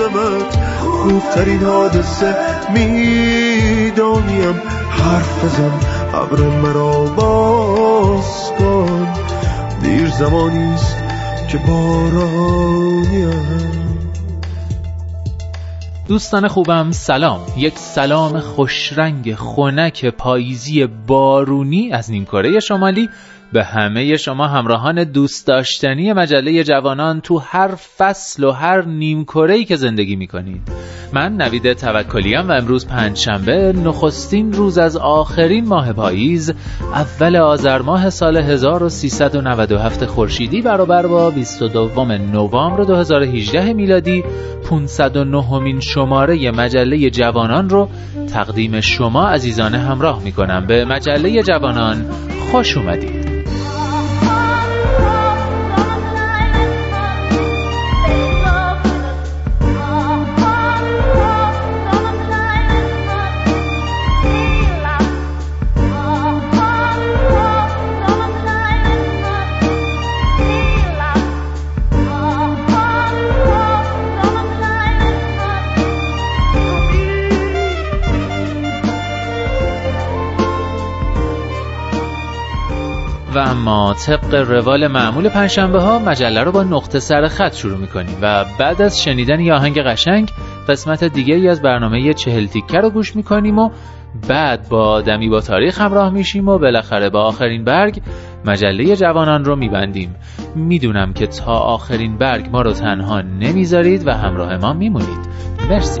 میدانمت خوبترین حادثه می‌دانیم. حرف بزن ابر مرا باز کن. دیر زمانیست که بارانیم دوستان خوبم سلام. یک سلام خوشرنگ خنک پاییزی بارونی از نیمکره شمالی. به همه شما همراهان دوست داشتنی مجله جوانان تو هر فصل و هر نیمکره که زندگی می‌کنید. من نوید توکلیم و امروز پنجشنبه نخستین روز از آخرین ماه پاییز اول آذر ماه سال 1397 خورشیدی برابر با 22 نوامبر 2018 میلادی 509 مین شماره مجله جوانان رو تقدیم شما عزیزانه همراه می‌کنم. به مجله جوانان خوش اومدید. و اما طبق روال معمول پنجشنبه ها مجله رو با نقطه سر خط شروع می‌کنیم و بعد از شنیدن یه آهنگ قشنگ قسمت دیگه ای از برنامه چهل تیکه رو گوش می‌کنیم و بعد با دمی با تاریخ همراه میشیم و بالاخره با آخرین برگ مجله جوانان رو میبندیم. می‌دونم که تا آخرین برگ ما رو تنها نمی‌ذارید و همراه ما میمونید. مرسی.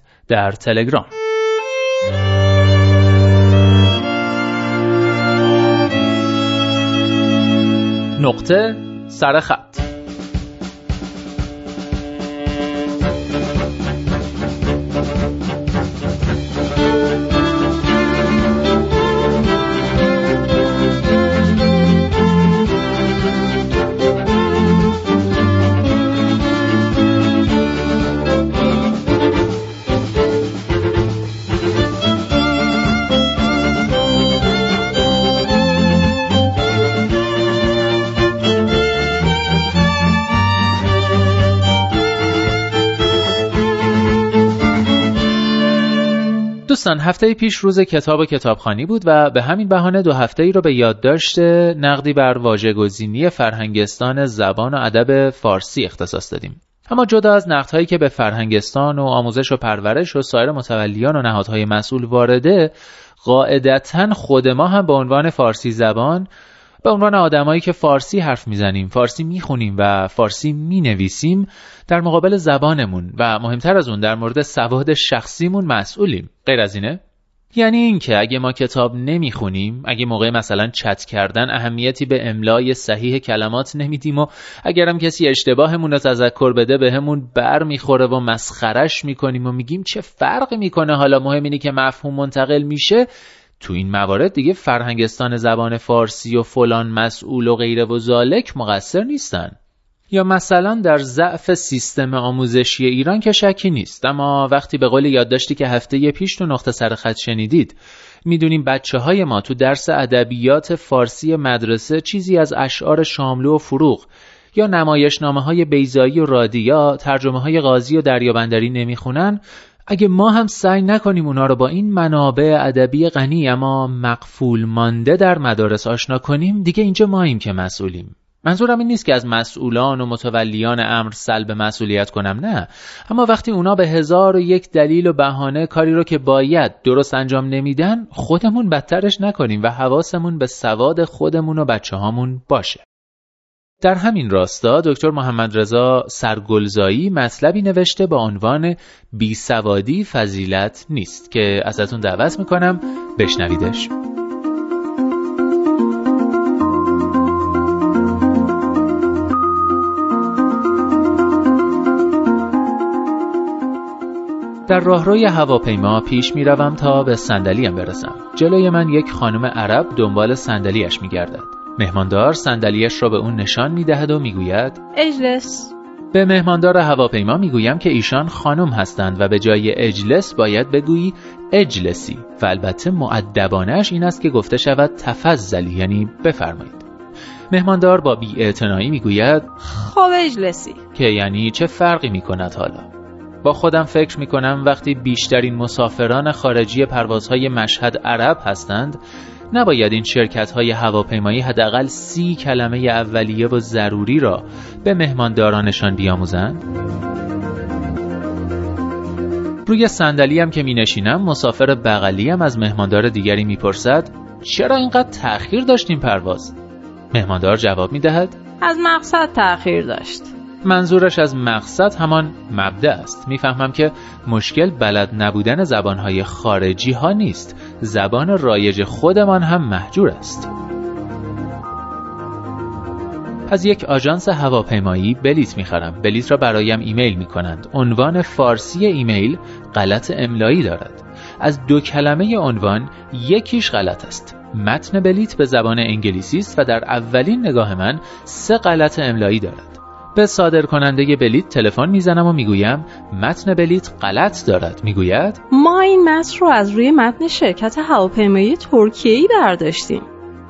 در تلگرام. نقطه سرخط دوستان هفته پیش روز کتاب و کتابخانی بود و به همین بهانه دو هفته ای رو به یادداشت نقدی بر واژه‌گزینی فرهنگستان زبان و ادب فارسی اختصاص دادیم. اما جدا از نقدهایی که به فرهنگستان و آموزش و پرورش و سایر متولیان و نهادهای مسئول وارده قاعدتا خود ما هم به عنوان فارسی زبان به عنوان آدمایی که فارسی حرف می‌زنیم فارسی می‌خونیم و فارسی می‌نویسیم در مقابل زبانمون و مهمتر از اون در مورد سواد شخصیمون مسئولیم. غیر از اینه؟ یعنی اینکه اگه ما کتاب نمی‌خونیم اگه موقع مثلا چت کردن اهمیتی به املای صحیح کلمات نمیدیم و اگرم کسی اشتباهمون رو تذکر بده بهمون بر می‌خوره و مسخرش می‌کنیم و میگیم چه فرقی می‌کنه؟ حالا مهم اینه که مفهوم منتقل میشه. تو این موارد دیگه فرهنگستان زبان فارسی و فلان مسئول و غیره و زالک مقصر نیستن. یا مثلا در ضعف سیستم آموزشی ایران که شکی نیست اما وقتی به قول یادداشتی که هفته پیش تو نقطه سر خط شنیدید می‌دونیم بچه های ما تو درس ادبیات فارسی مدرسه چیزی از اشعار شاملو و فروغ یا نمایشنامه های بیزایی و رادیا ترجمه های قاضی و دریابندری نمی‌خونن؟ اگه ما هم سعی نکنیم اونا رو با این منابع ادبی غنی اما مقفول مانده در مدارس آشنا کنیم دیگه اینجا ماییم که مسئولیم. منظورم این نیست که از مسئولان و متولیان امر سلب مسئولیت کنم نه. اما وقتی اونا به هزار و یک دلیل و بهانه کاری رو که باید درست انجام نمیدن خودمون بدترش نکنیم و حواسمون به سواد خودمون و بچه هامون باشه. در همین راستا دکتر محمد رضا سرگلزایی مطلبی نوشته با عنوان بیسوادی فضیلت نیست که ازتون دعوت می‌کنم بشنویدش در راهروی هواپیما پیش می‌روم تا به صندلیم برسم. جلوی من یک خانم عرب دنبال صندلیاش میگردد. مهماندار صندلیاش را به اون نشان می‌دهد و می‌گوید اجلس. به مهماندار هواپیما می‌گویم که ایشان خانم هستند و به جای اجلس باید بگویی اجلسی و البته معدبانش این است که گفته شود تفضلی یعنی بفرمایید. مهماندار با بیاعتنایی می‌گوید خب اجلسی. که یعنی چه فرقی می‌کند حالا؟ با خودم فکر می کنم وقتی بیشترین مسافران خارجی پروازهای مشهد عرب هستند نباید این شرکت های هواپیمایی حداقل سی کلمه اولیه و ضروری را به مهماندارانشان بیاموزند؟ روی صندلی هم که می نشینم مسافر بغلی هم از مهماندار دیگری می‌پرسد چرا اینقدر تأخیر داشتیم پرواز؟ مهماندار جواب می دهد از مقصد تأخیر داشت منظورش از مقصد همان مبدع است. می‌فهمم که مشکل بلد نبودن زبانهای خارجی ها نیست. زبان رایج خودمان هم محجور است. از یک آژانس هواپیمایی بلیت می‌خرم. بلیت را برایم ایمیل می‌کنند. عنوان فارسی ایمیل غلط املایی دارد. از دو کلمه عنوان یکیش غلط است. متن بلیت به زبان انگلیسی است و در اولین نگاه من سه غلط املایی دارد. به صادر کننده بلیت تلفن می‌زنم و می‌گویم متن بلیت غلط دارد. می‌گوید ما این متن رو از روی متن شرکت هواپیمایی ترکیه‌ای برداشتیم.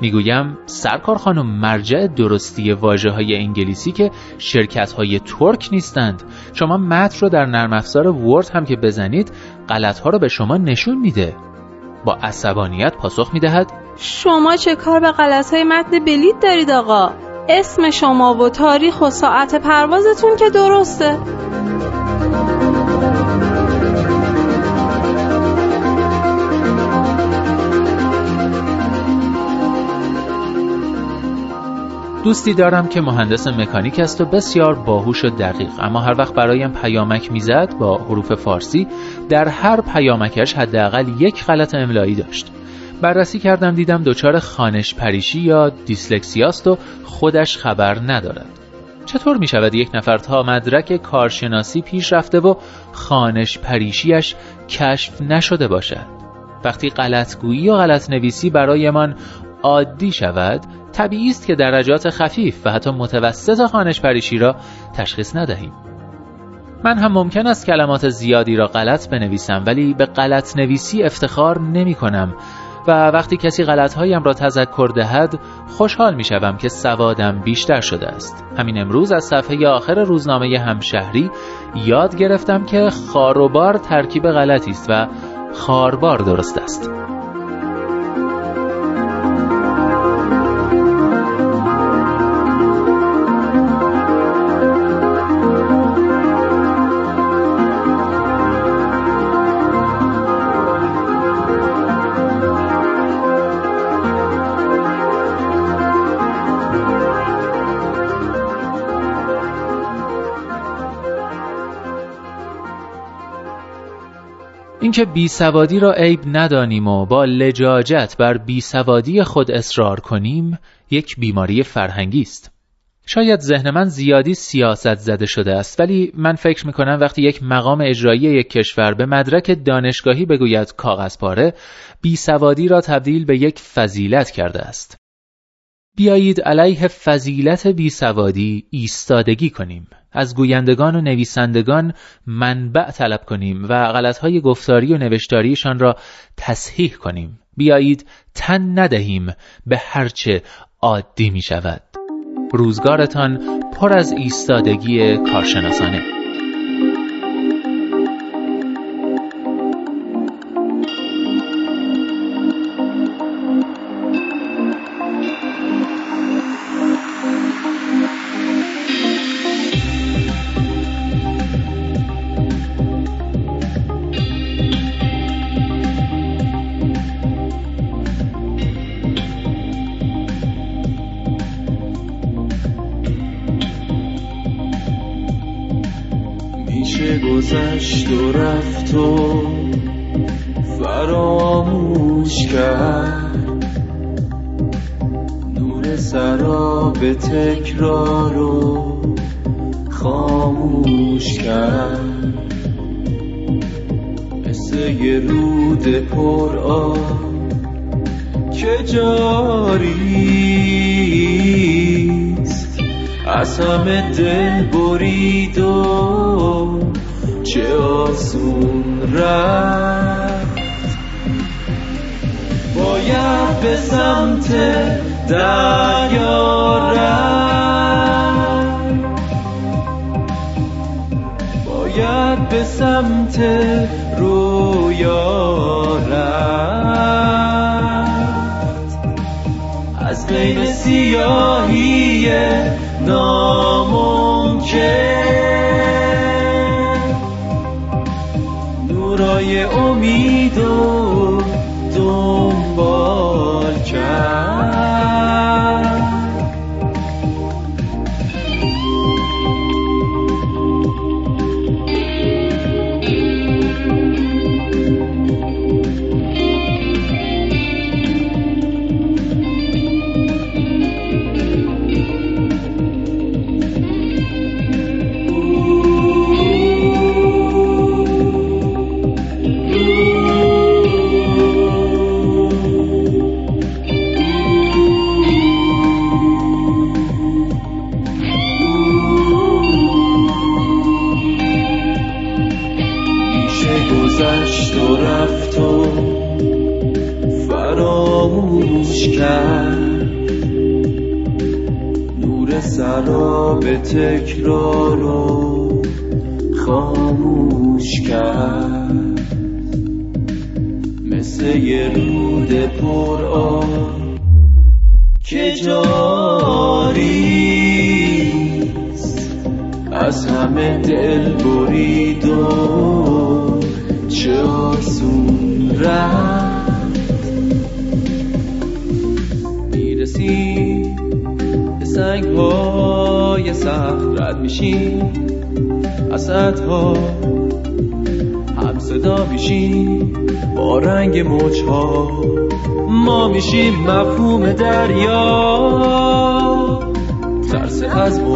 می‌گویم سرکار خانم مرجع درستی واجه های انگلیسی که شرکت های ترک نیستند. شما متن رو در نرم افزار ورد هم که بزنید غلط ها رو به شما نشون میده. با عصبانیت پاسخ می‌دهد شما چه کار به غلط های متن بلیت دارید آقا؟ اسم شما و تاریخ و ساعت پروازتون که درسته. دوستی دارم که مهندس مکانیک است و بسیار باهوش و دقیق. اما هر وقت برایم پیامک می‌زد با حروف فارسی در هر پیامکش حداقل یک غلط املایی داشت. بررسی کردم دیدم دچار خانش پریشی یا دیسلکسیاست و خودش خبر ندارد. چطور می شود یک نفر تا مدرک کارشناسی پیش رفته و خانش پریشیش کشف نشده باشد؟ وقتی غلطگویی و غلط نویسی برایمان عادی شود طبیعی است که درجات خفیف و حتی متوسط خانش پریشی را تشخیص ندهیم. من هم ممکن است کلمات زیادی را غلط بنویسم ولی به غلط نویسی افتخار نمی کنم. و وقتی کسی غلطهایم را تذکر دهد خوشحال می شوم که سوادم بیشتر شده است. همین امروز از صفحه آخر روزنامه همشهری یاد گرفتم که خاروبار ترکیب غلطی است و خاربار درست است. اینکه بیسوادی را عیب ندانیم و با لجاجت بر بیسوادی خود اصرار کنیم یک بیماری فرهنگی است. شاید ذهن من زیادی سیاست زده شده است ولی من فکر می کنم وقتی یک مقام اجرایی یک کشور به مدرک دانشگاهی بگوید کاغذ پاره بی سوادی را تبدیل به یک فضیلت کرده است. بیایید علیه فضیلت بی سوادی ایستادگی کنیم. از گویندگان و نویسندگان منبع طلب کنیم و غلطهای گفتاری و نوشتاریشان را تصحیح کنیم. بیایید تن ندهیم به هرچه عادی می شود روزگارتان پر از ایستادگی کارشناسانه. گذشت و رفت و فراموش کرد. نور سراب تکرار رو خاموش کرد. مثل یه رود پر آب که جاریست. از همه دل برید و چه آسون رفت. باید به سمت دریا باید به سمت رویا رفت. از بین سیاهی ناممکن برای امید و دنبال کرد.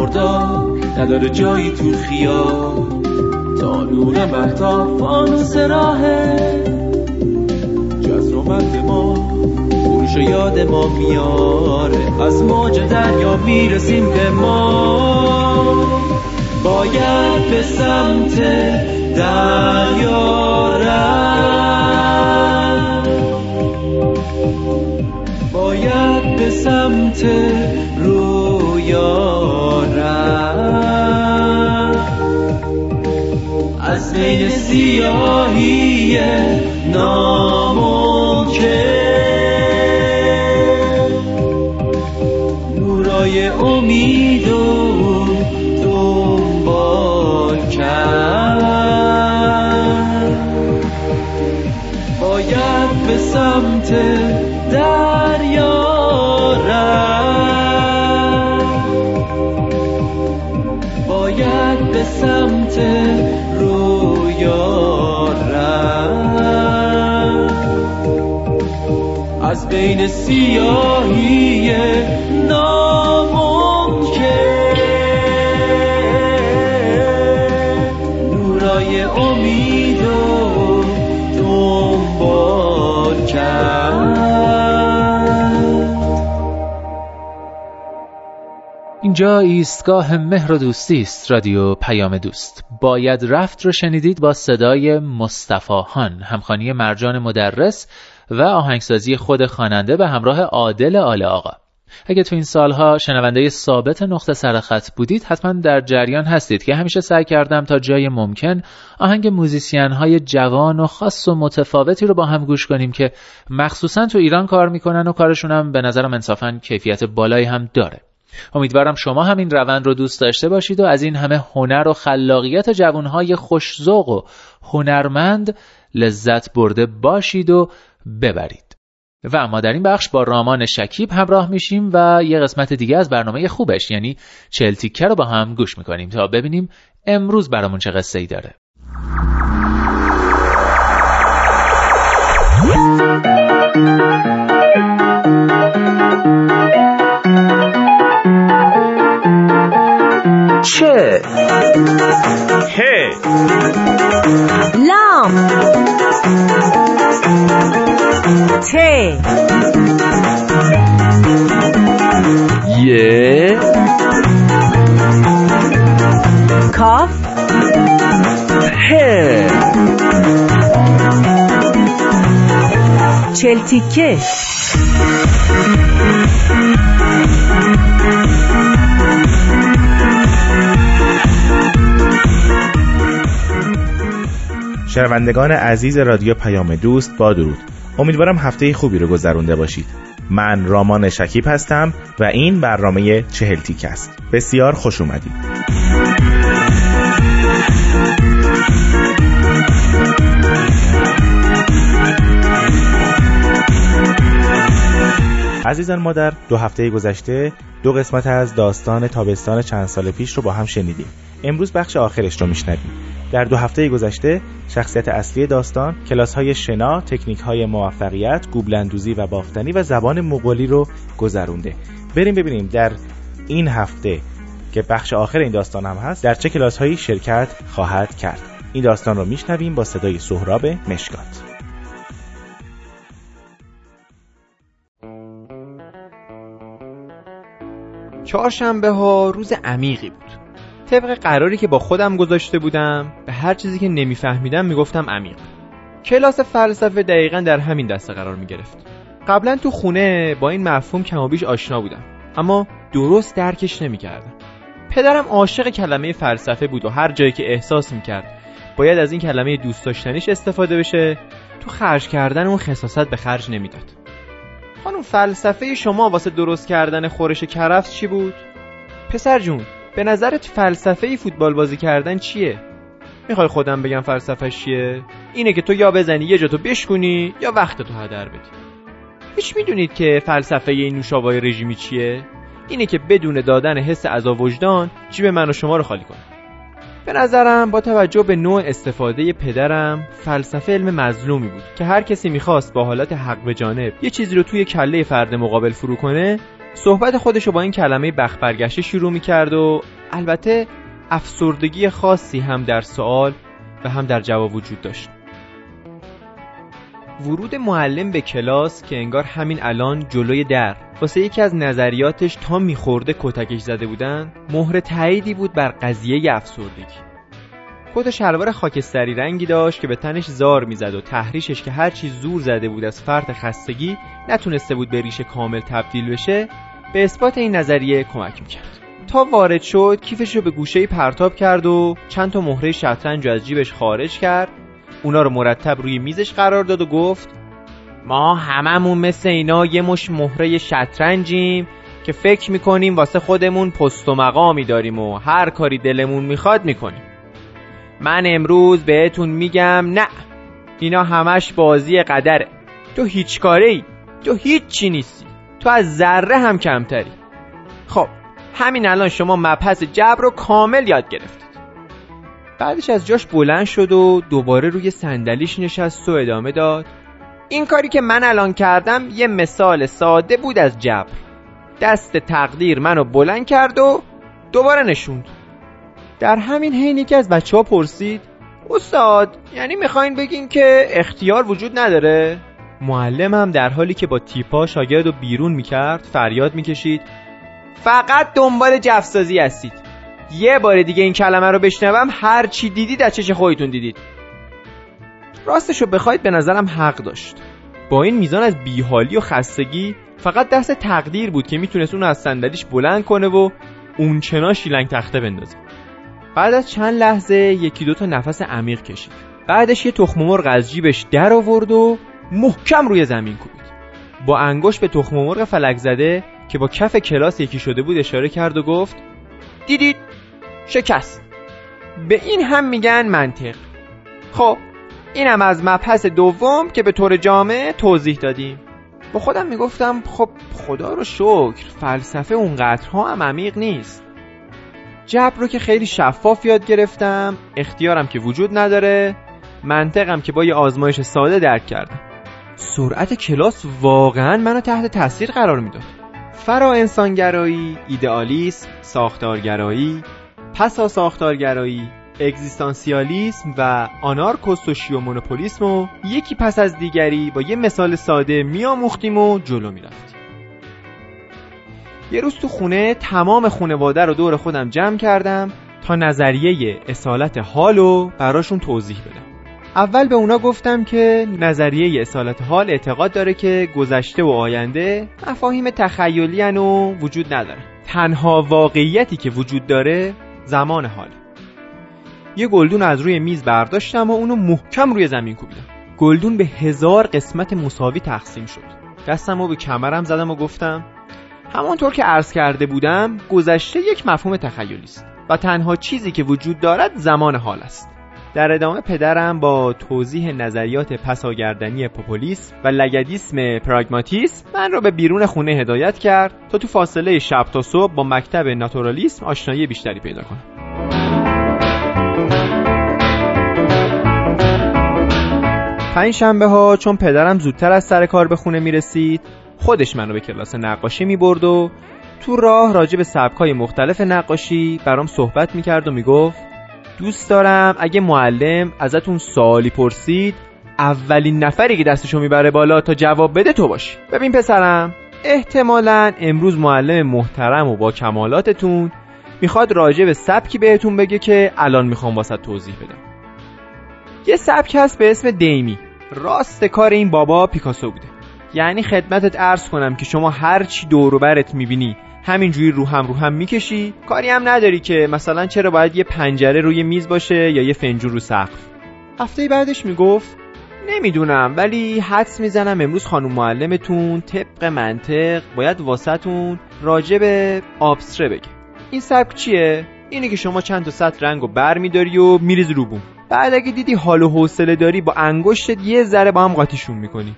از مردا نداره جایی تو خیال. تا نور مهتا فانوس راهه جزر و ما و یاد ما میاره. از موج دریا می‌رسیم به ما باید به سمت دریا باید به سمت رویا از بین سیاهی ناممکن بین سیاهی ناممکن. نورای امید و دنبال کرد. اینجا ایستگاه مهر و دوستی است رادیو پیام دوست. باید رفت رو شنیدید با صدای مصطفی هان همخانی مرجان مدرس. و آهنگسازی خود خواننده به همراه عادل آل آقا. اگه تو این سالها شنونده ثابت نقطه سرخط بودید حتما در جریان هستید که همیشه سعی کردم تا جای ممکن آهنگ موزیسین های جوان و خاص و متفاوتی رو با هم گوش کنیم که مخصوصا تو ایران کار می‌کنن و کارشون هم به نظرم انصافا کیفیت بالایی هم داره. امیدوارم شما هم این روند رو دوست داشته باشید و از این همه هنر و خلاقیت جوانهای خوشزوق و هنرمند لذت برده باشید و ببرید. و اما در این بخش با رامان شکیب همراه میشیم و یه قسمت دیگه از برنامه خوبش یعنی چلتیکه رو با هم گوش می‌کنیم تا ببینیم امروز برامون چه قصه ای داره. چه؟ ه لام ت ی کاف ه چلتیکه شنوندگان عزیز رادیو پیام دوست با درود. امیدوارم هفته خوبی رو گذرونده باشید. من رامان شکیب هستم و این برنامه چهل تیک است. بسیار خوش اومدید. عزیزان ما در دو هفته گذشته دو قسمت از داستان تابستان چند سال پیش رو با هم شنیدیم. امروز بخش آخرش رو میشنویم. در دو هفته گذشته شخصیت اصلی داستان کلاس های شنا، تکنیک های موفقیت، گوبلندوزی و بافتنی و زبان مغولی رو گذرونده. بریم ببینیم در این هفته که بخش آخر این داستان هم هست در چه کلاس هایی شرکت خواهد کرد. این داستان رو میشنویم با صدای سهراب مشکات. چهارشنبه ها روز عمیقی بود. طبق قراری که با خودم گذاشته بودم به هر چیزی که نمیفهمیدم می‌گفتم عمیق. کلاس فلسفه دقیقا در همین دسته قرار می‌گرفت. قبلا تو خونه با این مفهوم کم و بیش آشنا بودم اما درست درکش نمی‌کردم. پدرم عاشق کلمه فلسفه بود و هر جایی که احساس می‌کرد باید از این کلمه دوست داشتنیش استفاده بشه. تو خرج کردن اون خصاصت به خرج نمی‌داد. خانم فلسفه شما واسه درست کردن خورش کرفس چی بود؟ پسر جون به نظرت فلسفه فوتبال بازی کردن چیه؟ می‌خوای خودم بگم فلسفه چیه؟ اینه که تو یا بزنی یه جا تو بشکونی یا وقت تو هدر بدی هیچ می‌دونید که فلسفه این نوشابای رژیمی چیه؟ اینه که بدون دادن حس عذاب وجدان جیب من و شما رو خالی کنه به نظرم با توجه به نوع استفاده پدرم فلسفه علم مظلومی بود که هر کسی می‌خواست با حالت حق به جانب یه چیزی رو توی کله فرد مقابل فرو کنه صحبت خودش رو با این کلمه بخ برگشته شروع می‌کرد و البته افسردگی خاصی هم در سوال و هم در جواب وجود داشت. ورود معلم به کلاس که انگار همین الان جلوی در. واسه یکی از نظریاتش تا میخورده کتکش زده بودن مهر تاییدی بود بر قضیه افسردگی. کت شلوار خاکستری رنگی داشت که به تنش زار می‌زد و تحریشش که هرچی زور زده بود از فرط خستگی نتونسته بود به ریشه کامل تبدیل بشه به اثبات این نظریه کمک می‌کرد. تا وارد شد کیفش رو به گوشه پرتاب کرد و چند تا مهره شطرنج از جیبش خارج کرد. اونا رو مرتب روی میزش قرار داد و گفت ما هممون مثل اینا یه مش مهره شطرنجیم که فکر می‌کنیم واسه خودمون پست و مقامی داریم و هر کاری دلمون می‌خواد می‌کنیم. من امروز بهتون میگم نه اینا همش بازی قدره. تو هیچ کاره ای تو هیچی نیستی. تو از ذره هم کمتری. خب همین الان شما مبحث جبر رو کامل یاد گرفتید. بعدش از جاش بلند شد و دوباره روی صندلیش نشست و ادامه داد. این کاری که من الان کردم یه مثال ساده بود از جبر. دست تقدیر منو بلند کرد و دوباره نشوند. در همین حین یکی از بچه ها پرسید استاد یعنی می‌خواین بگین که اختیار وجود نداره؟ معلمم در حالی که با تیپا شاگرد رو بیرون می‌کرد فریاد می‌کشید. فقط دنبال جفسازی هستید. یه بار دیگه این کلمه رو بشنوم هر چی دیدید از چش خودتون دیدید. راستش رو بخواید به نظرم حق داشت. با این میزان از بیحالی و خستگی فقط دست تقدیر بود که می‌تونست اون از صندلیش بلند کنه و اون چنا شیلنگ تخته بندازه. بعد از چند لحظه یکی دو تا نفس عمیق کشید. بعدش یه تخم مرغ از جیبش در آورد و محکم روی زمین کوبید با انگشت به تخم مرغ فلک زده که با کف کلاس یکی شده بود اشاره کرد و گفت دیدید شکست. به این هم میگن منطق. خب اینم از مبحث دوم که به طور جامع توضیح دادیم. با خودم می‌گفتم خب خدا رو شکر فلسفه اونقدرها هم عمیق نیست. جبر رو که خیلی شفاف یاد گرفتم اختیارم که وجود نداره منطقم که با یه آزمایش ساده درک کردم. سرعت کلاس واقعا منو تحت تاثیر قرار می‌داد. فرا انسانگرایی، ایدئالیسم، ساختارگرایی، پسا ساختارگرایی، اگزیستانسیالیسم و آنارکوسوشی و مونوپولیسم و یکی پس از دیگری با یه مثال ساده میآموختیم و جلو می‌رفتیم یه روز تو خونه تمام خونواده رو دور خودم جمع کردم تا نظریه اصالت حالو براشون توضیح بدم. اول به اونا گفتم که نظریه اصالت حال اعتقاد داره که گذشته و آینده مفاهیم تخیلی و وجود نداره تنها واقعیتی که وجود داره زمان حال. یه گلدون از روی میز برداشتم و اونو محکم روی زمین کوبیدم. گلدون به هزار قسمت مساوی تقسیم شد. دستم رو به کمرم زدم و گفتم همانطور که عرض کرده بودم گذشته یک مفهوم تخیلی است و تنها چیزی که وجود دارد زمان حال است. در ادامه پدرم با توضیح نظریات پساگردنی پوپولیس و لگدیسم پراگماتیسم من را به بیرون خونه هدایت کرد تا تو فاصله شب تا صبح با مکتب ناتورالیسم آشنایی بیشتری پیدا کنم. پنج شنبه ها چون پدرم زودتر از سر کار به خونه می رسید خودش منو به کلاس نقاشی می برد و تو راه راجع به سبکای مختلف نقاشی برام صحبت می کرد و می گفت دوست دارم. اگه معلم ازتون سوالی پرسید اولین نفری که دستشو می‌بره بالا تا جواب بده تو باشی ببین پسرم احتمالا امروز معلم محترم و با کمالاتتون می‌خواد راجع به سبکی بهتون بگه که الان می‌خوام واسه توضیح بدم. یه سبک هست به اسم دیمی. راست کار این بابا پیکاسو بوده. یعنی خدمتت عرض کنم که شما هر چی دور و برت می‌بینی همینجوری رو هم رو هم می‌کشی. کاری هم نداری که مثلا چرا باید یه پنجره روی میز باشه یا یه فنجون رو سقف. هفته بعدش می‌گفت نمی‌دونم ولی حدس می‌زنم امروز خانم معلمتون طبق منطق باید واسهتون راجع به آبستره بگه. این سبک چیه؟ اینه که شما چند تا سطر رنگ و بر میداری و میریز رو بوم. بعد اگه دیدی حال و حوصله داری با انگشتت یه ذره با هم قاطیشون می‌کنی.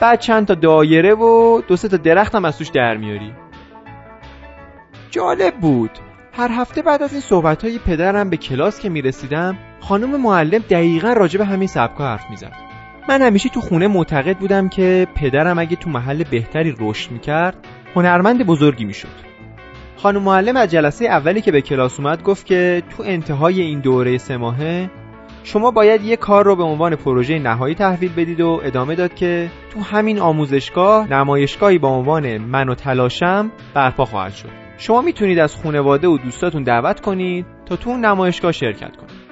بعد چند تا دایره و دو سه تا درخت هم از توش در میاری. جالب بود. هر هفته بعد از این صحبت های پدرم به کلاس که می‌رسیدم خانم معلم دقیقا راجع به همین سبکا حرف می‌زد. من همیشه تو خونه معتقد بودم که پدرم اگه تو محل بهتری رشد می‌کرد هنرمند بزرگی می‌شد. خانم معلم از جلسه اولی که به کلاس اومد گفت که تو انتهای این دوره سه ماهه شما باید یه کار رو به عنوان پروژه نهایی تحویل بدید و ادامه داد که تو همین آموزشگاه نمایشگاهی با عنوان من و تلاشم برپا خواهد شد. شما می‌تونید از خانواده و دوستاتون دعوت کنید تا تو اون نمایشگاه شرکت کنید.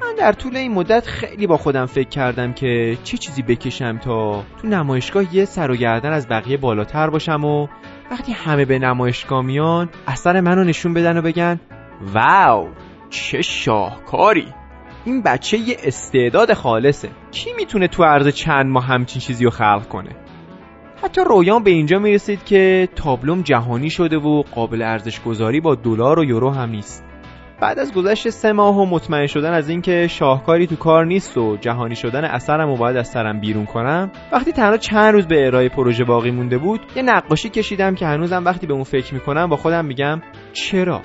من در طول این مدت خیلی با خودم فکر کردم که چه چیزی بکشم تا تو نمایشگاه یه سر و گردن از بقیه بالاتر باشم و وقتی همه به نمایشگاه میان اثر منو نشون بدن و بگن واو چه شاهکاری! این بچه یه استعداد خالصه. کی می‌تونه تو عرض چند ماه همچین چیزی رو خلق کنه؟ حتی رویان به اینجا می‌رسید که تابلوم جهانی شده و قابل ارزش گذاری با دلار و یورو هم نیست. بعد از گذشت سه ماه و مطمئن شدن از اینکه شاهکاری تو کار نیست و جهانی شدن اثرم و باید از سرم بیرون کنم وقتی تنها چند روز به ارائه پروژه باقی مونده بود یه نقاشی کشیدم که هنوزم وقتی به اون فکر می‌کنم با خودم میگم چرا؟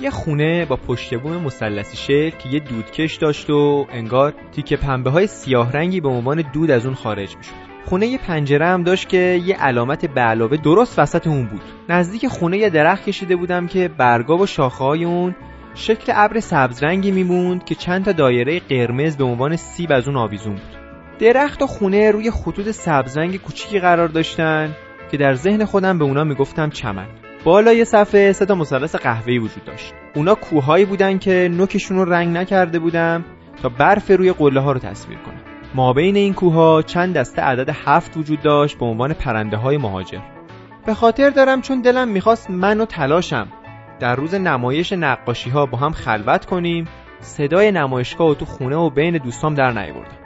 یه خونه با پشت بوم مثلثی شکل که یه دودکش داشت و انگار تیکه پنبه های سیاه رنگی به عنوان دود از اون خارج می‌شد. خونه یه پنجره هم داشت که یه علامت به علاوه درست وسط اون بود. نزدیک خونه یه درخت کشیده بودم که برگا و شاخه اون شکل ابر سبز رنگی میموند که چند تا دایره قرمز به عنوان سیب از اون آویزون بود. درخت و خونه روی خطوط سبزرنگ کوچیکی قرار داشتن که در ذهن خودم به اونا می‌گفتم چمن. بالای صفحه سه تا مثلث قهوه‌ای وجود داشت. اونا کوههایی بودن که نوکشون رو رنگ نکرده بودم تا برف روی قله ها رو تصویر کنم. ما بین این کوه چند دسته عدد هفت وجود داشت به عنوان پرنده های مهاجر. به خاطر دارم چون دلم می‌خواست من و تلاشم در روز نمایش نقاشی ها با هم خلوت کنیم صدای نمایشگاه و تو خونه و بین دوستام در نیاوردم.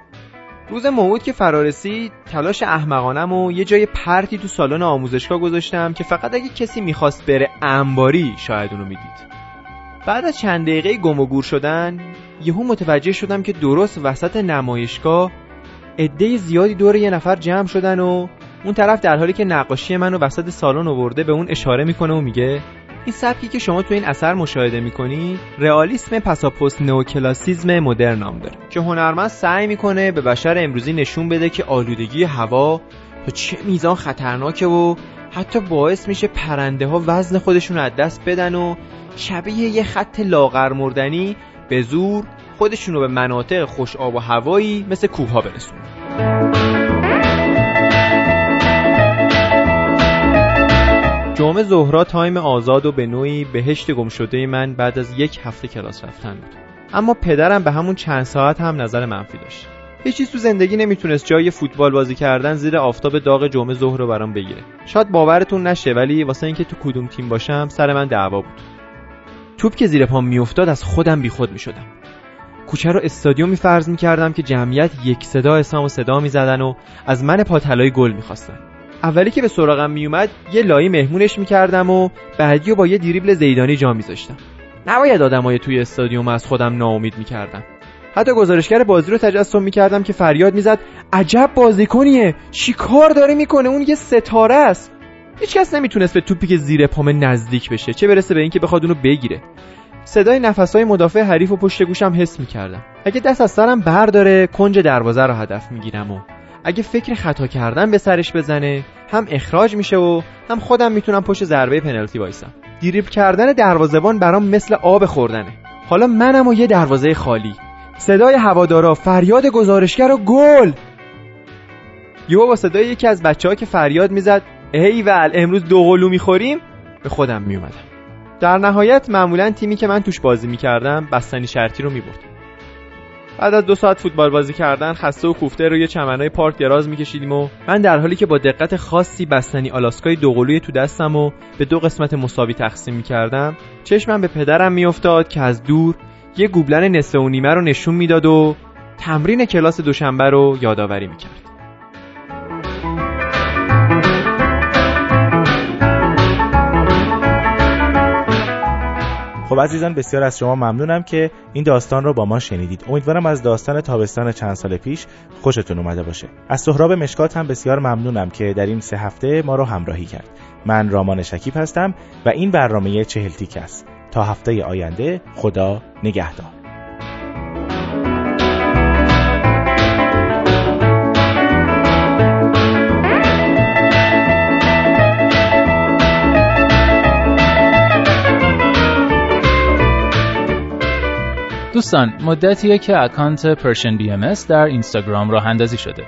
روز موعود که فرارسید تلاش احمقانم و یه جای پرتی تو سالن آموزشگاه گذاشتم که فقط اگه کسی می‌خواست بره انباری شاید اونو می‌دید. بعد از چند دقیقه گم و گور شدن یهو متوجه شدم که درست وسط نمایشگاه عده زیادی دور یه نفر جمع شدن و اون طرف در حالی که نقاشی منو وسط سالن آورده به اون اشاره می‌کنه و میگه این سبکی که شما تو این اثر مشاهده می‌کنی رئالیسم پساپوست نوکلاسیزم مدرن نام داره که هنرمند سعی می‌کنه به بشر امروزی نشون بده که آلودگی هوا تا چه میزان خطرناکه و حتی باعث میشه پرنده ها وزن خودشون از دست بدن و شبیه یه خط لاغر مردنی به زور خودشون رو به مناطق خوش آب و هوایی مثل کوه ها برسونن جمعه زهرا تایم آزاد و به نوعی بهشت گم شده من بعد از یک هفته کلاس رفتن بود. اما پدرم به همون چند ساعت هم نظر منفی داشت. هیچ چیز تو زندگی نمی‌تونست جای فوتبال بازی کردن زیر آفتاب داغ جمعه ظهر رو برام بگیره. شاید باورتون نشه ولی واسه اینکه تو کدوم تیم باشم سر من دعوا بود. توپ که زیر پام میافتاد از خودم بیخود می‌شدم. کوچه رو استادیوم فرض می‌کردم که جمعیت یک صدا اسمم و صدا می‌زدن و از من پاتلای گل می‌خواستن. اولی که به سراغم میومد یه لایی مهمونش می‌کردم و بعدی و با یه دریبل زیدانی جا میذاشتم. نباید آدمای توی استادیوم از خودم ناامید می‌کردم حتی گزارشگر بازی رو تجسم می‌کردم که فریاد می‌زد عجب بازیکنیه! کار داره می‌کنه؟ اون یه ستاره است! هیچکس نمی‌تونست به توپی که زیر پام نزدیک بشه. چه برسه به اینکه بخواد اونو بگیره. صدای نفسهای مدافع حریف و پشت گوشم حس می‌کردم. اگه دست از سرم برداره کنج دروازه رو هدف می‌گیرم و اگه فکر خطا کردن به سرش بزنه هم اخراج میشه و هم خودم می‌تونم پشت ضربه پنالتی وایسم. دریبل کردن دروازه‌بان برام مثل آب خوردنه. حالا منم و یه دروازه خالی. صدای هوادارا فریاد گزارشگر و گل! یهو با صدای یکی از بچه ها که فریاد می‌زد ایول امروز دو قلو می‌خوریم؟ به خودم میومدم در نهایت معمولا تیمی که من توش بازی می‌کردم بستنی شرطی رو می‌برد. بعد از دو ساعت فوتبال بازی کردن خسته و کوفته روی چمنهای پارک دراز میکشیدیم و من در حالی که با دقت خاصی بستنی آلاسکای دوقلوی تو دستم و به دو قسمت مساوی تقسیم می‌کردم چشمم به پدرم میافتاد که از دور یه گوبلن نصف و نیمه رو نشون می‌داد و تمرین کلاس دوشنبه رو یادآوری می‌کرد. خب عزیزان بسیار از شما ممنونم که این داستان رو با ما شنیدید. امیدوارم از داستان تابستان چند سال پیش خوشتون اومده باشه. از سهراب مشکات هم بسیار ممنونم که در این سه هفته ما رو همراهی کرد. من رامان شکیب هستم و این برنامه چهل تیک است. تا هفته آینده خدا نگهدار. دوستان مدتیه که اکانت پرشن بی ام در اینستاگرام راه اندازی شده.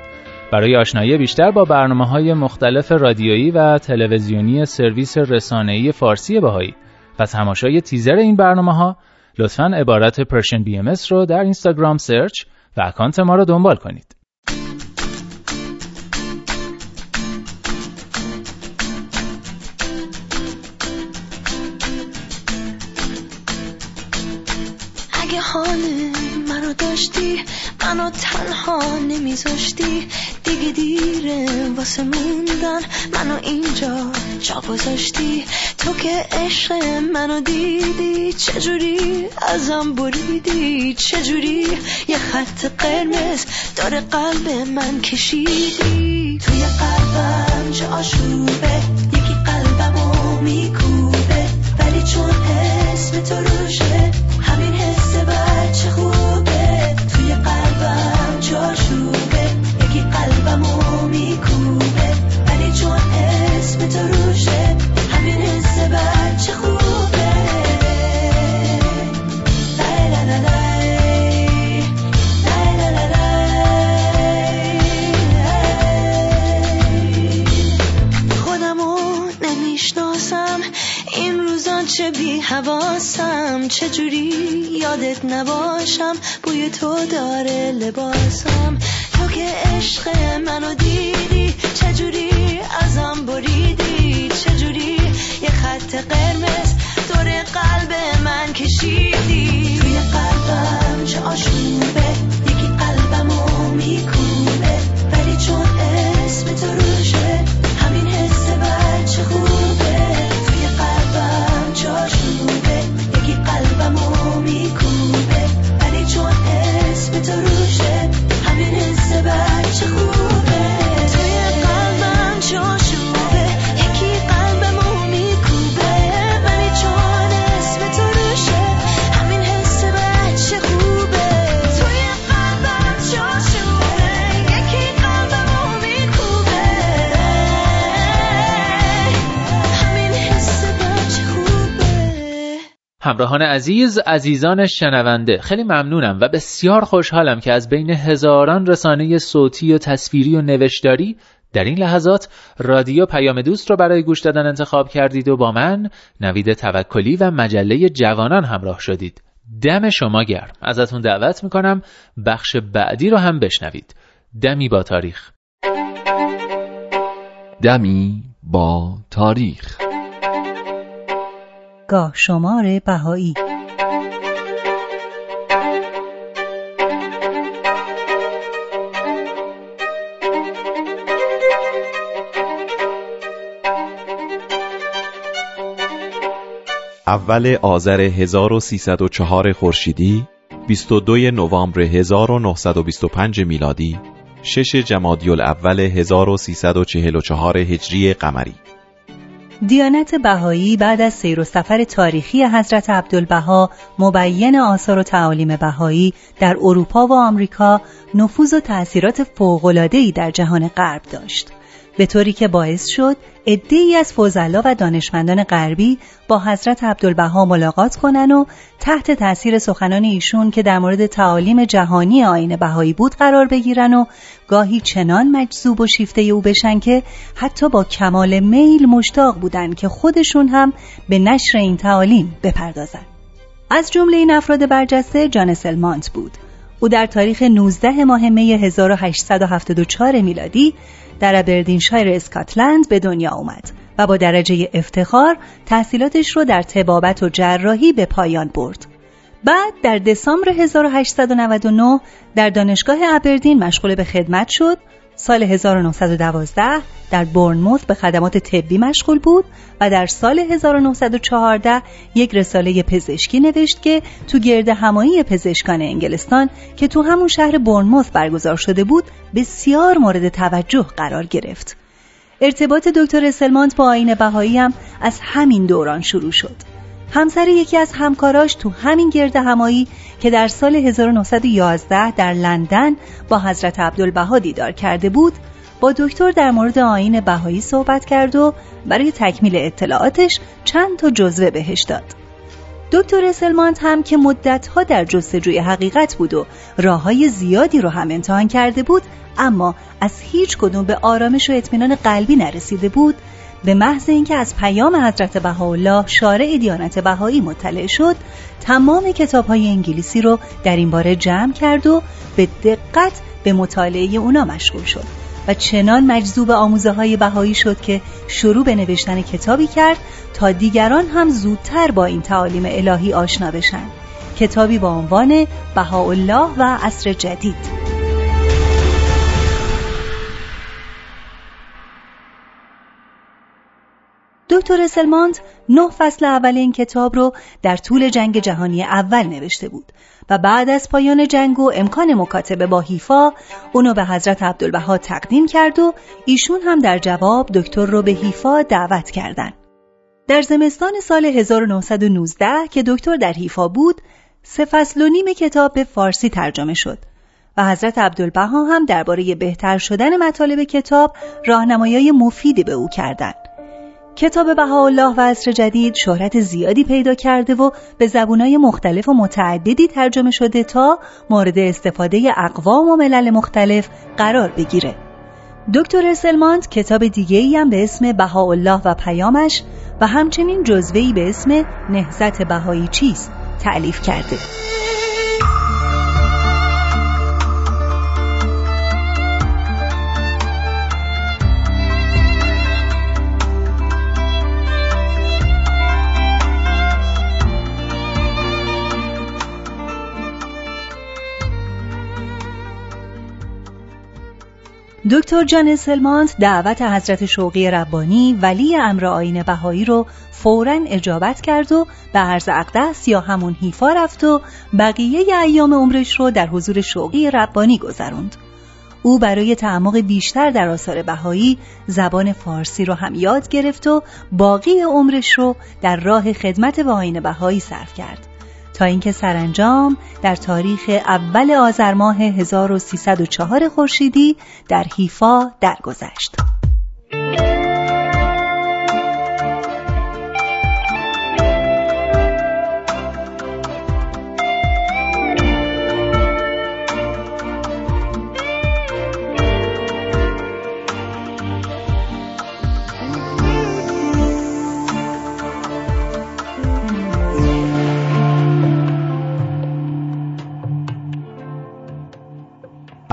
برای آشنایی بیشتر با برنامه های مختلف رادیویی و تلویزیونی سرویس رسانه‌ای فارسی بهایی. و تماشای تیزر این برنامه ها لطفا عبارت Persian BMS رو در اینستاگرام search و account ما رو دنبال کنید. اگه حال منو داشتی منو تنها نمیذاشتی. دیگه دیره واسه موندن منو اینجا جا گذاشتی. تو که عشق منو دیدی چجوری ازم بریدی؟ چجوری یه خط قرمز داره قلب من کشیدی؟ توی قلبم چه آشوبه یکی قلبمو میکوبه. ولی چون اسم تو روشه چجوری یادت نباشم؟ بوی تو داره لباسم تو که عشق منو دیدی چجوری ازم بریدی؟ چجوری یه خط قرمز دور قلب من کشیدی؟ همراهان عزیز عزیزان شنونده خیلی ممنونم و بسیار خوشحالم که از بین هزاران رسانه صوتی و تصویری و نوشتاری در این لحظات رادیو پیام دوست رو برای گوش دادن انتخاب کردید و با من نوید توکلی و مجله جوانان همراه شدید. دم شما گرم. ازتون دعوت می‌کنم بخش بعدی رو هم بشنوید. دمی با تاریخ. دمی با تاریخ. گاه شمار بهایی. اول آذر 1304 خورشیدی 22 نوامبر 1925 میلادی 6 جمادی الاول 1344 هجری قمری. دیانت بهایی بعد از سیر و سفر تاریخی حضرت عبدالبها مبین آثار و تعالیم بهایی در اروپا و آمریکا نفوذ و تأثیرات فوق‌العاده‌ای در جهان غرب داشت. به طوری که باعث شد عده‌ای از فضلا و دانشمندان غربی با حضرت عبدالبها ملاقات کنند و تحت تأثیر سخنان ایشون که در مورد تعالیم جهانی آین بهایی بود قرار بگیرن و گاهی چنان مجذوب و شیفته او بشن که حتی با کمال میل مشتاق بودند که خودشون هم به نشر این تعالیم بپردازند. از جمله این افراد برجسته جان سلمانت بود. او در تاریخ 19 ماه می 1874 میلادی در ابردینشایر اسکاتلند به دنیا اومد و با درجه افتخار تحصیلاتش رو در تبابت و جراحی به پایان برد. بعد در دسامبر 1899 در دانشگاه ابردین مشغول به خدمت شد سال 1912 در بورنموث به خدمات طبی مشغول بود و در سال 1914 یک رساله پزشکی نوشت که تو گرد همایی پزشکان انگلستان که تو همون شهر بورنموث برگزار شده بود بسیار مورد توجه قرار گرفت. ارتباط دکتر اسلمانت با آین بهایی هم از همین دوران شروع شد. همسر یکی از همکاراش تو همین گرد همایی که در سال 1911 در لندن با حضرت عبدالبها دیدار کرده بود با دکتر در مورد آین بهایی صحبت کرد و برای تکمیل اطلاعاتش چند تا جزوه بهش داد. دکتر اسلمانت هم که مدتها در جستجوی حقیقت بود و راه های زیادی رو هم امتحان کرده بود اما از هیچ کدوم به آرامش و اطمینان قلبی نرسیده بود به محض اینکه از پیام حضرت بهاءالله شارع دیانت بهایی مطلع شد تمام کتابهای انگلیسی رو در این باره جمع کرد و به دقت به مطالعه اونا مشغول شد و چنان مجذوب آموزه های بهایی شد که شروع به نوشتن کتابی کرد تا دیگران هم زودتر با این تعالیم الهی آشنا بشن. کتابی با عنوان بهاءالله و عصر جدید. دکتر سلمانت نه فصل اول این کتاب رو در طول جنگ جهانی اول نوشته بود و بعد از پایان جنگ و امکان مکاتبه با حیفا اونو به حضرت عبدالبها تقدیم کرد و ایشون هم در جواب دکتر رو به حیفا دعوت کردند. در زمستان سال 1919 که دکتر در حیفا بود سه فصل و نیم کتاب به فارسی ترجمه شد و حضرت عبدالبها هم درباره بهتر شدن مطالب کتاب راهنمایی مفیدی به او کردند. کتاب بهاءالله و عصر جدید شهرت زیادی پیدا کرده و به زبونهای مختلف و متعددی ترجمه شده تا مورد استفاده اقوام و ملل مختلف قرار بگیره. دکتر اسلماند کتاب دیگه هم به اسم بهاءالله و پیامش و همچنین جزوه‌ای به اسم نهزت بهایی چیست تعلیف کرده. دکتر جان سلمانت دعوت حضرت شوقی ربانی ولی امر آین بهایی رو فورا اجابت کرد و به عرض اقدس یا همون حیفا رفت و بقیه ایام عمرش رو در حضور شوقی ربانی گذروند. او برای تعمق بیشتر در آثار بهایی زبان فارسی رو هم یاد گرفت و باقی عمرش رو در راه خدمت به آین بهایی صرف کرد. تا اینکه سرانجام در تاریخ اول آذر ماه 1304 خورشیدی در حیفا درگذشت.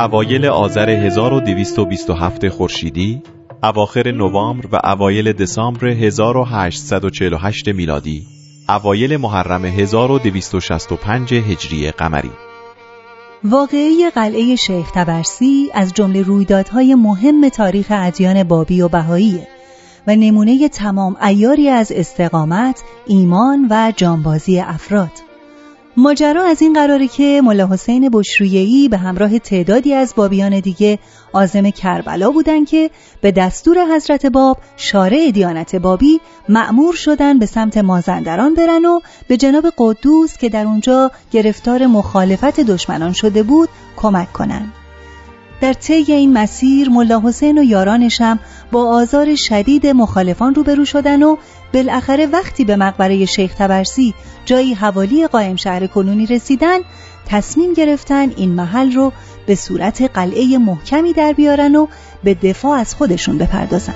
اوایل آذر 1227 خورشیدی، اواخر نوامبر و اوایل دسامبر 1848 میلادی، اوایل محرم 1265 هجری قمری واقعی قلعه شیخ تبرسی از جمله رویدادهای مهم تاریخ ادیان بابی و بهاییه و نمونه تمام ایاری از استقامت، ایمان و جانبازی افراد. ماجرا از این قراره که ملا حسین بشرویهی به همراه تعدادی از بابیان دیگه آزم کربلا بودن که به دستور حضرت باب شارع دیانت بابی مأمور شدن به سمت مازندران برن و به جناب قدوس که در اونجا گرفتار مخالفت دشمنان شده بود کمک کنن. در طی این مسیر ملا حسین و یارانش هم با آزار شدید مخالفان روبرو شدن و بالاخره وقتی به مقبره شیخ تبرسی جایی حوالی قائم شهر کنونی رسیدن تصمیم گرفتن این محل رو به صورت قلعه محکمی در بیارن و به دفاع از خودشون بپردازن.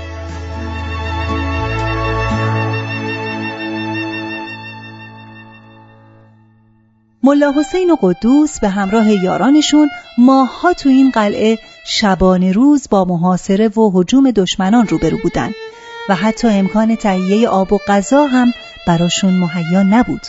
ملا حسین و قدوس به همراه یارانشون ماهها تو این قلعه شبانه روز با محاصره و هجوم دشمنان روبرو بودن. و حتی امکان تهیه آب و غذا هم براشون مهیا نبود.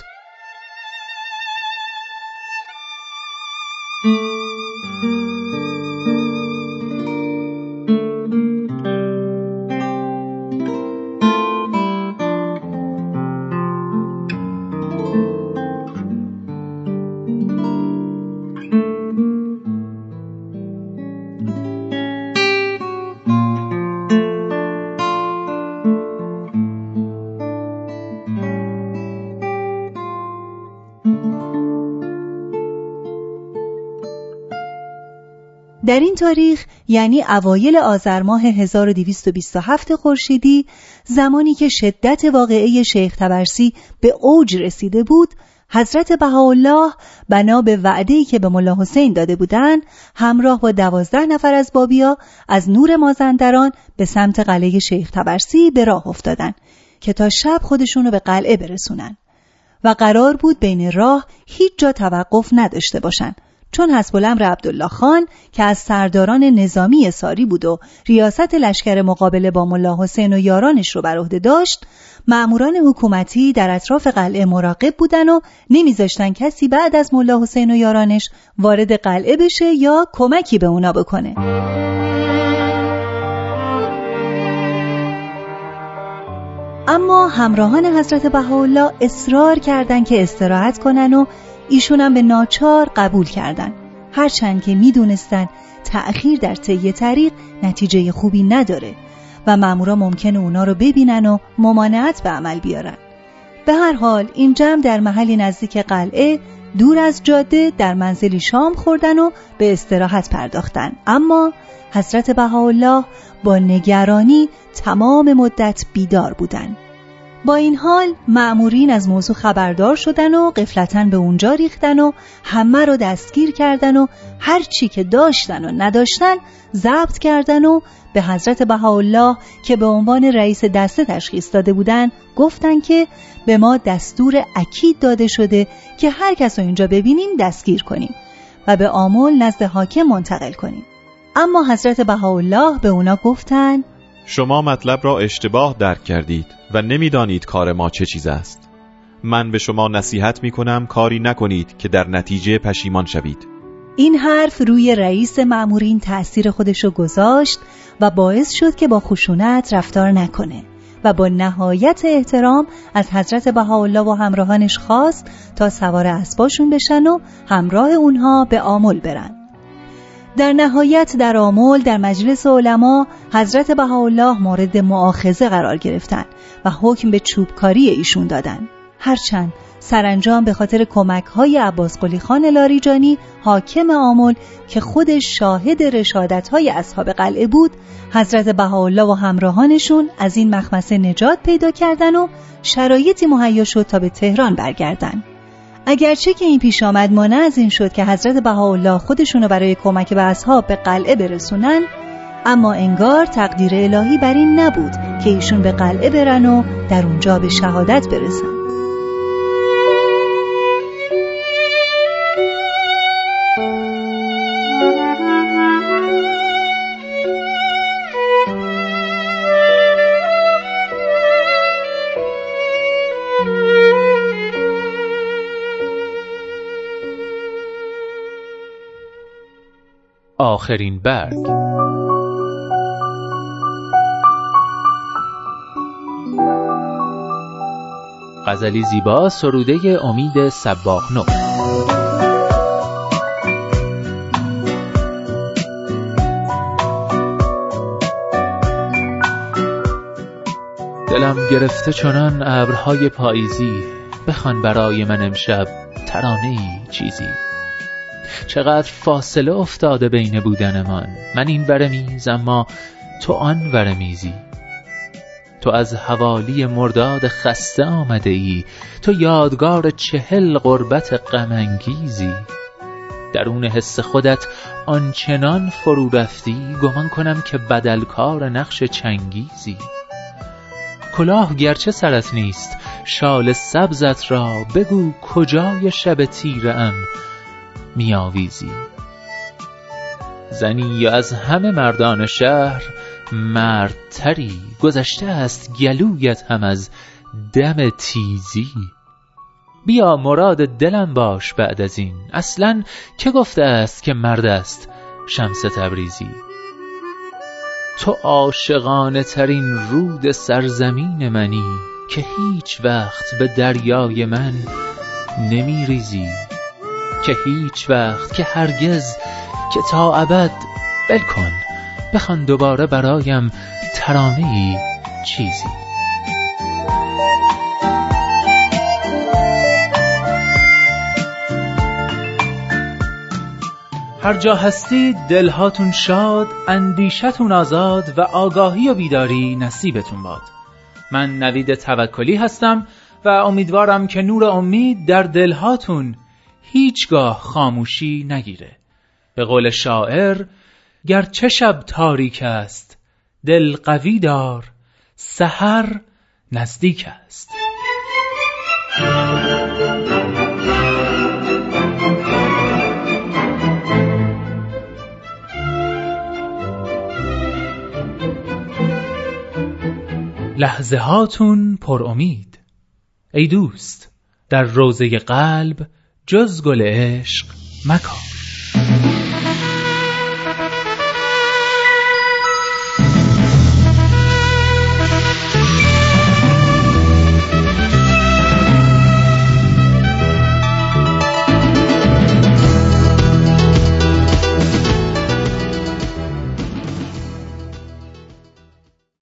در این تاریخ یعنی اوایل آذر ماه 1227 خورشیدی زمانی که شدت واقعه شیخ تبرسی به اوج رسیده بود حضرت بهاءالله بنا به وعده‌ای که به ملا حسین داده بودند همراه با دوازده نفر از بابیا از نور مازندران به سمت قلعه شیخ تبرسی به راه افتادن که تا شب خودشونو به قلعه برسونن. و قرار بود بین راه هیچ جا توقف نداشته باشند چون حسب الامر عبدالله خان که از سرداران نظامی ساری بود و ریاست لشکر مقابله با ملا حسین و یارانش رو بر عهده داشت مأموران حکومتی در اطراف قلعه مراقب بودن و نمیذاشتن کسی بعد از ملا حسین و یارانش وارد قلعه بشه یا کمکی به اونا بکنه. اما همراهان حضرت بهاءالله اصرار کردند که استراحت کنن و ایشونم به ناچار قبول کردن. هرچند که می‌دونستن تأخیر در طی طریق نتیجه خوبی نداره و مامورا ممکنه اونا رو ببینن و ممانعت به عمل بیارن. به هر حال این جمع در محلی نزدیک قلعه دور از جاده در منزلی شام خوردن و به استراحت پرداختن. اما حضرت بهاءالله با نگرانی تمام مدت بیدار بودند. با این حال معمورین از موضوع خبردار شدن و قفلتا به اونجا ریختن و همه رو دستگیر کردن و هر چی که داشتن و نداشتن ضبط کردن و به حضرت بهاءالله که به عنوان رئیس دسته تشخیص داده بودند گفتند که به ما دستور اکید داده شده که هر کس رو اینجا ببینیم دستگیر کنیم و به آمل نزد حاکم منتقل کنیم. اما حضرت بهاءالله به اونا گفتند شما مطلب را اشتباه درک کردید و نمی‌دانید کار ما چه چیز است من به شما نصیحت می کنم کاری نکنید که در نتیجه پشیمان شوید این حرف روی رئیس مأمورین تأثیر خودشو گذاشت و باعث شد که با خشونت رفتار نکنه و با نهایت احترام از حضرت بهاءالله و همراهانش خواست تا سوار اسباشون بشن و همراه اونها به آمل برن. در نهایت در آمل در مجلس علما حضرت بهاءالله مورد معاخزه قرار گرفتن و حکم به چوبکاری ایشون دادن. هرچند سرانجام به خاطر کمک های عباس قلی خان لاریجانی حاکم آمل که خودش شاهد رشادت های اصحاب قلعه بود حضرت بهاءالله و همراهانشون از این مخمسه نجات پیدا کردن و شرایطی مهیا شد تا به تهران برگردن اگرچه که این پیش آمد مانع از این شد که حضرت بهاءالله خودشونو برای کمک به اصحاب به قلعه برسونن اما انگار تقدیر الهی بر این نبود که ایشون به قلعه برن و در اونجا به شهادت برسن. آخرین برگ. غزلی زیبا سروده امید سباقنو دلم گرفته چنان ابرهای پاییزی بخوان برای من امشب ترانه ای چیزی. چقدر فاصله افتاده بین بودنمان من. این ور میز اما تو آن ور میزی. تو از حوالی مرداد خسته آمده ای. تو یادگار چهل قربت غمانگیزی. درون حس خودت آنچنان فرو رفتی گمان کنم که بدلکار نقش چنگیزی. کلاه گرچه سرت نیست شال سبزت را بگو کجای شب تیره ام میآویزی. زنی یا از همه مردان شهر مردتری گذشته است گلویت هم از دم تیزی. بیا مراد دلم باش بعد از این. اصلا که گفته است که مرد است شمس تبریزی. تو عاشقانه ترین رود سرزمین منی که هیچ وقت به دریای من نمی ریزی که هیچ وقت که هرگز که تا ابد بل کن بخوان دوباره برایم ترانه چیزی. هر جا هستی دلهاتون شاد اندیشتون آزاد و آگاهی و بیداری نصیبتون باد. من نوید توکلی هستم و امیدوارم که نور امید در دلهاتون هیچگاه خاموشی نگیره. به قول شاعر گرچه شب تاریک است دل قوی دار سحر نزدیک است. لحظه هاتون پر امید. ای دوست در روزه قلب جز گل عشق مکن.